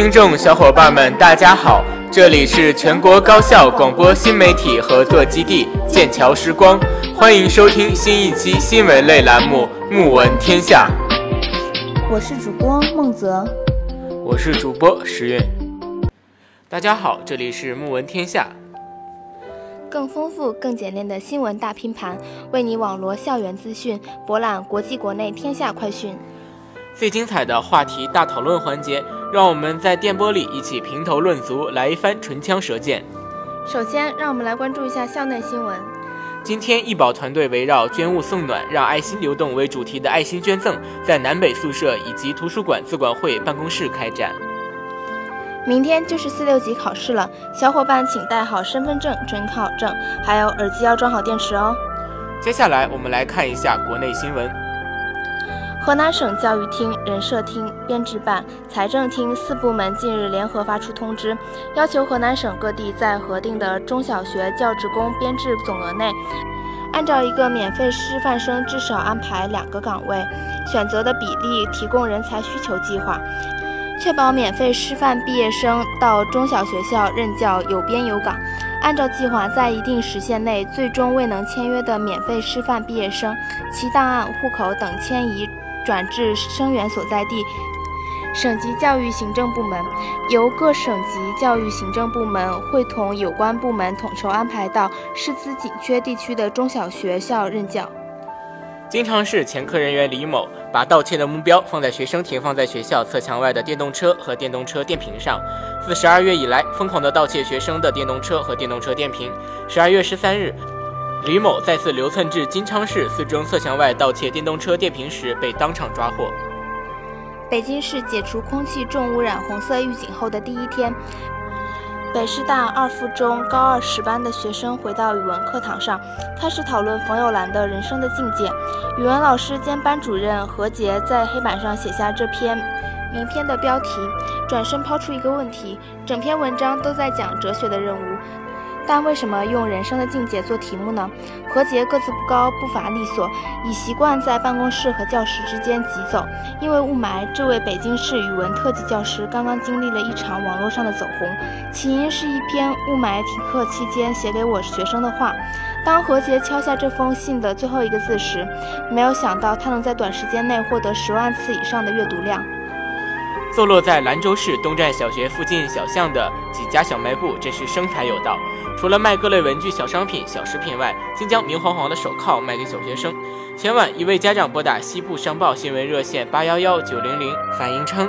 听众小伙伴们，大家好，这里是全国高校广播新媒体合作基地剑桥时光，欢迎收听新一期新闻类栏目《目闻天下》。我是主播孟泽，我是主播石韵。大家好，这里是《目闻天下》，更丰富、更简练的新闻大拼盘，为你网罗校园资讯，博览国际国内天下快讯。最精彩的话题大讨论环节，让我们在电波里一起评头论足，来一番唇枪舌剑。首先，让我们来关注一下校内新闻。今天，易宝团队围绕“捐物送暖，让爱心流动”为主题的爱心捐赠，在南北宿舍以及图书馆自管会办公室开展。明天就是四六级考试了，小伙伴请带好身份证、准考证，还有耳机要装好电池哦。接下来，我们来看一下国内新闻。河南省教育厅、人社厅、编制办、财政厅四部门近日联合发出通知，要求河南省各地在核定的中小学教职工编制总额内，按照一个免费师范生至少安排两个岗位，选择的比例提供人才需求计划，确保免费师范毕业生到中小学校任教有编有岗。按照计划，在一定时限内最终未能签约的免费师范毕业生，其档案、户口等迁移。转至生源所在地，省级教育行政部门由各省级教育行政部门会同有关部门统筹安排到师资紧缺地区的中小学校任教。经常市前科人员李某把盗窃的目标放在学生停放在学校侧墙外的电动车和电动车电瓶上，自十二月以来，疯狂地盗窃学生的电动车和电动车电瓶。十二月十三日。李某再次流窜至金昌市四中侧墙外盗窃电动车电瓶时，被当场抓获。北京市解除空气重污染红色预警后的第一天，北师大二附中高二十班的学生回到语文课堂上，开始讨论冯友兰的人生的境界。语文老师兼班主任何洁在黑板上写下这篇名篇的标题，转身抛出一个问题：整篇文章都在讲哲学的任务。但为什么用人生的境界做题目呢？何洁个子不高，步伐利索，已习惯在办公室和教室之间疾走。因为雾霾，这位北京市语文特级教师刚刚经历了一场网络上的走红，起因是一篇雾霾停课期间写给我学生的话。当何洁敲下这封信的最后一个字时，没有想到他能在短时间内获得十万次以上的阅读量。坐落在兰州市东站小学附近小巷的几家小卖部真是生财有道。除了卖各类文具、小商品、小食品外，竟将明晃晃的手铐卖给小学生。前晚，一位家长拨打西部商报新闻热线八幺幺九零零，反映称，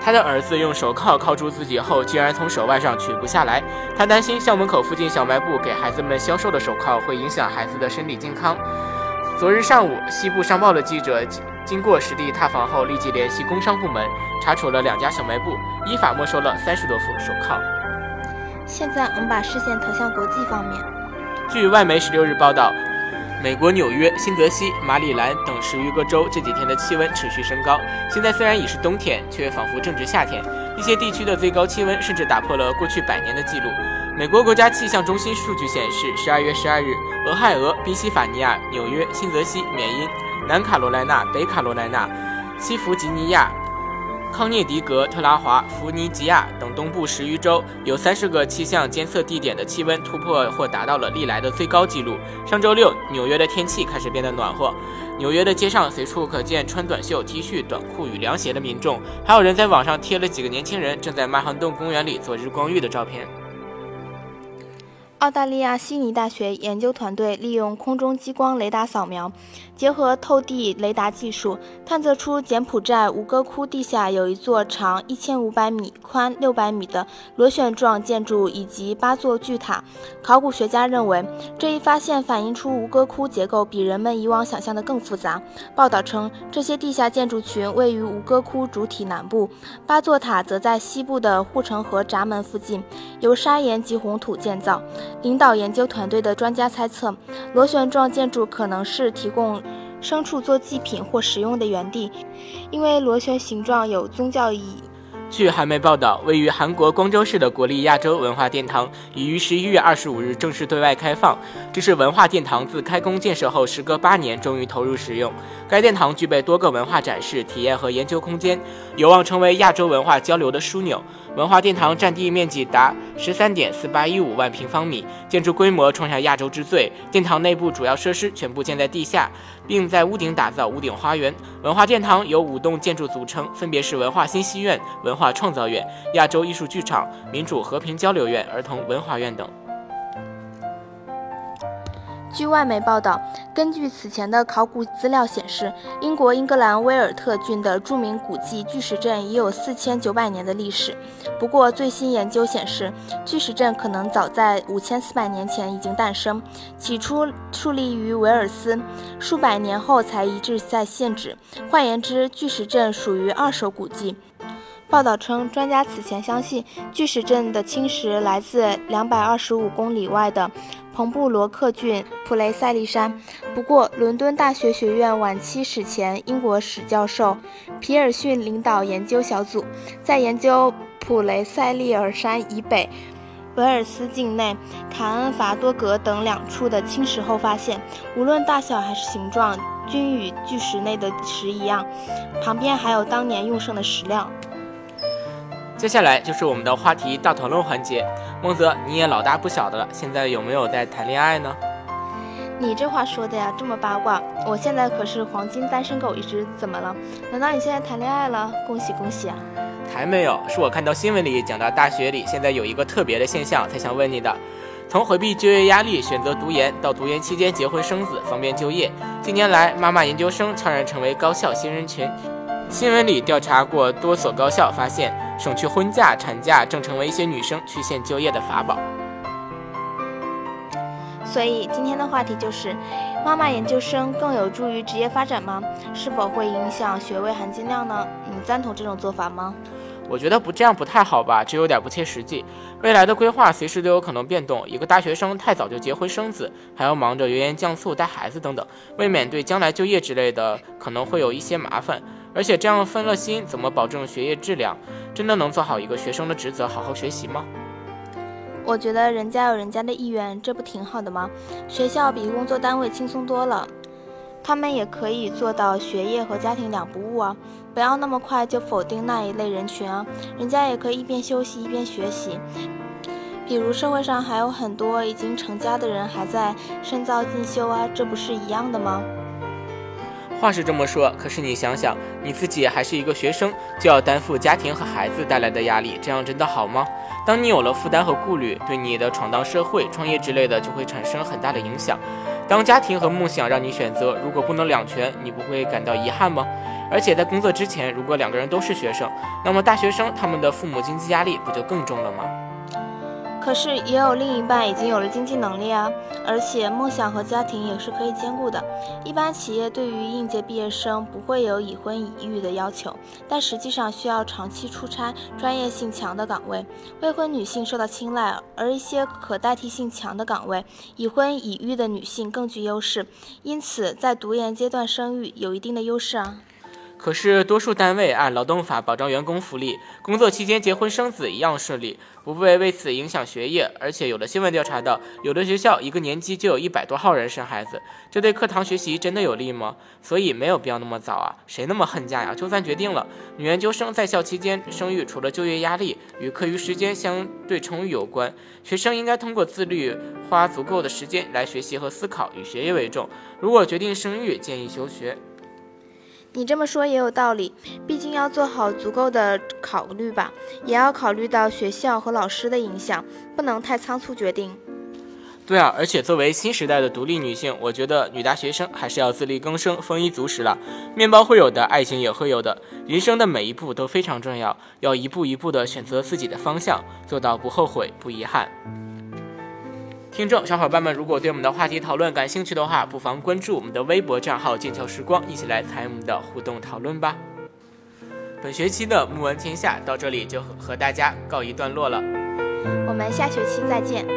他的儿子用手铐铐住自己后，竟然从手腕上取不下来。他担心校门口附近小卖部给孩子们销售的手铐会影响孩子的身体健康。昨日上午，西部商报的记者。经过实地踏访后，立即联系工商部门，查处了两家小卖部，依法没收了三十多副手铐。现在我们把视线投向国际方面。据外媒十六日报道，美国纽约、新泽西、马里兰等十余个州这几天的气温持续升高。现在虽然已是冬天，却仿佛正值夏天。一些地区的最高气温甚至打破了过去百年的记录。美国国家气象中心数据显示，十二月十二日，俄亥俄、宾夕法尼亚、纽约、新泽西、缅因。南卡罗来纳、北卡罗来纳、西弗吉尼亚、康涅狄格、特拉华、弗尼吉亚等东部十余州有三十个气象监测地点的气温突破或达到了历来的最高纪录。上周六，纽约的天气开始变得暖和，纽约的街上随处可见穿短袖、T 恤、短裤与凉鞋的民众，还有人在网上贴了几个年轻人正在曼哈顿公园里做日光浴的照片。澳大利亚悉尼大学研究团队利用空中激光雷达扫描，结合透地雷达技术，探测出柬埔寨吴哥窟地下有一座长一千五百米、宽六百米的螺旋状建筑以及八座巨塔。考古学家认为，这一发现反映出吴哥窟结构比人们以往想象的更复杂。报道称，这些地下建筑群位于吴哥窟主体南部，八座塔则在西部的护城河闸门附近，由砂岩及红土建造。领导研究团队的专家猜测，螺旋状建筑可能是提供牲畜做祭品或食用的园地，因为螺旋形状有宗教意义。据韩媒报道，位于韩国光州市的国立亚洲文化殿堂已于十一月二十五日正式对外开放。这是文化殿堂自开工建设后时隔八年终于投入使用。该殿堂具备多个文化展示、体验和研究空间，有望成为亚洲文化交流的枢纽。文化殿堂占地面积达十三点四八一五万平方米，建筑规模创下亚洲之最。殿堂内部主要设施全部建在地下，并在屋顶打造屋顶花园。文化殿堂由五栋建筑组成，分别是文化新戏院、文化创造院、亚洲艺术剧场、民主和平交流院、儿童文化院等。据外媒报道，根据此前的考古资料显示，英国英格兰威尔特郡的著名古迹巨石阵已有四千九百年的历史。不过，最新研究显示，巨石阵可能早在五千四百年前已经诞生，起初矗立于维尔斯，数百年后才移至在现址。换言之，巨石阵属于二手古迹。报道称，专家此前相信巨石阵的侵蚀来自两百二十五公里外的彭布罗克郡普雷塞利山。不过，伦敦大学学院晚期史前英国史教授皮尔逊领导研究小组，在研究普雷塞利尔山以北维尔斯境内卡恩法多格等两处的侵蚀后发现，无论大小还是形状，均与巨石内的石一样。旁边还有当年用剩的石料。接下来就是我们的话题大讨论环节。孟泽，你也老大不小的了，现在有没有在谈恋爱呢？你这话说的呀，这么八卦！我现在可是黄金单身狗一只，怎么了？难道你现在谈恋爱了？恭喜恭喜啊！还没有，是我看到新闻里讲到大学里现在有一个特别的现象，才想问你的。从回避就业压力选择读研，到读研期间结婚生子方便就业，近年来妈妈研究生悄然成为高校新人群。新闻里调查过多所高校，发现。省去婚假、产假正成为一些女生曲线就业的法宝。所以今天的话题就是：妈妈研究生更有助于职业发展吗？是否会影响学位含金量呢？你赞同这种做法吗？我觉得不这样不太好吧，这有点不切实际。未来的规划随时都有可能变动，一个大学生太早就结婚生子，还要忙着油盐酱醋带孩子等等，未免对将来就业之类的可能会有一些麻烦。而且这样分了心，怎么保证学业质量？真的能做好一个学生的职责，好好学习吗？我觉得人家有人家的意愿，这不挺好的吗？学校比工作单位轻松多了，他们也可以做到学业和家庭两不误啊！不要那么快就否定那一类人群啊！人家也可以一边休息一边学习。比如社会上还有很多已经成家的人还在深造进修啊，这不是一样的吗？话是这么说，可是你想想，你自己还是一个学生，就要担负家庭和孩子带来的压力，这样真的好吗？当你有了负担和顾虑，对你的闯荡社会、创业之类的就会产生很大的影响。当家庭和梦想让你选择，如果不能两全，你不会感到遗憾吗？而且在工作之前，如果两个人都是学生，那么大学生他们的父母经济压力不就更重了吗？可是也有另一半已经有了经济能力啊，而且梦想和家庭也是可以兼顾的。一般企业对于应届毕业生不会有已婚已育的要求，但实际上需要长期出差、专业性强的岗位，未婚女性受到青睐，而一些可代替性强的岗位，已婚已育的女性更具优势。因此，在读研阶段生育有一定的优势啊。可是，多数单位按劳动法保障员工福利，工作期间结婚生子一样顺利，不会为此影响学业。而且，有的新闻调查到，有的学校一个年级就有一百多号人生孩子，这对课堂学习真的有利吗？所以没有必要那么早啊！谁那么恨嫁呀？就算决定了，女研究生在校期间生育，除了就业压力与课余时间相对充裕有关，学生应该通过自律，花足够的时间来学习和思考，以学业为重。如果决定生育，建议休学。你这么说也有道理，毕竟要做好足够的考虑吧，也要考虑到学校和老师的影响，不能太仓促决定。对啊，而且作为新时代的独立女性，我觉得女大学生还是要自力更生，丰衣足食了。面包会有的，爱情也会有的，人生的每一步都非常重要，要一步一步的选择自己的方向，做到不后悔、不遗憾。听众小伙伴们，如果对我们的话题讨论感兴趣的话，不妨关注我们的微博账号“剑桥时光”，一起来参与我们的互动讨论吧。本学期的木闻天下到这里就和大家告一段落了，我们下学期再见。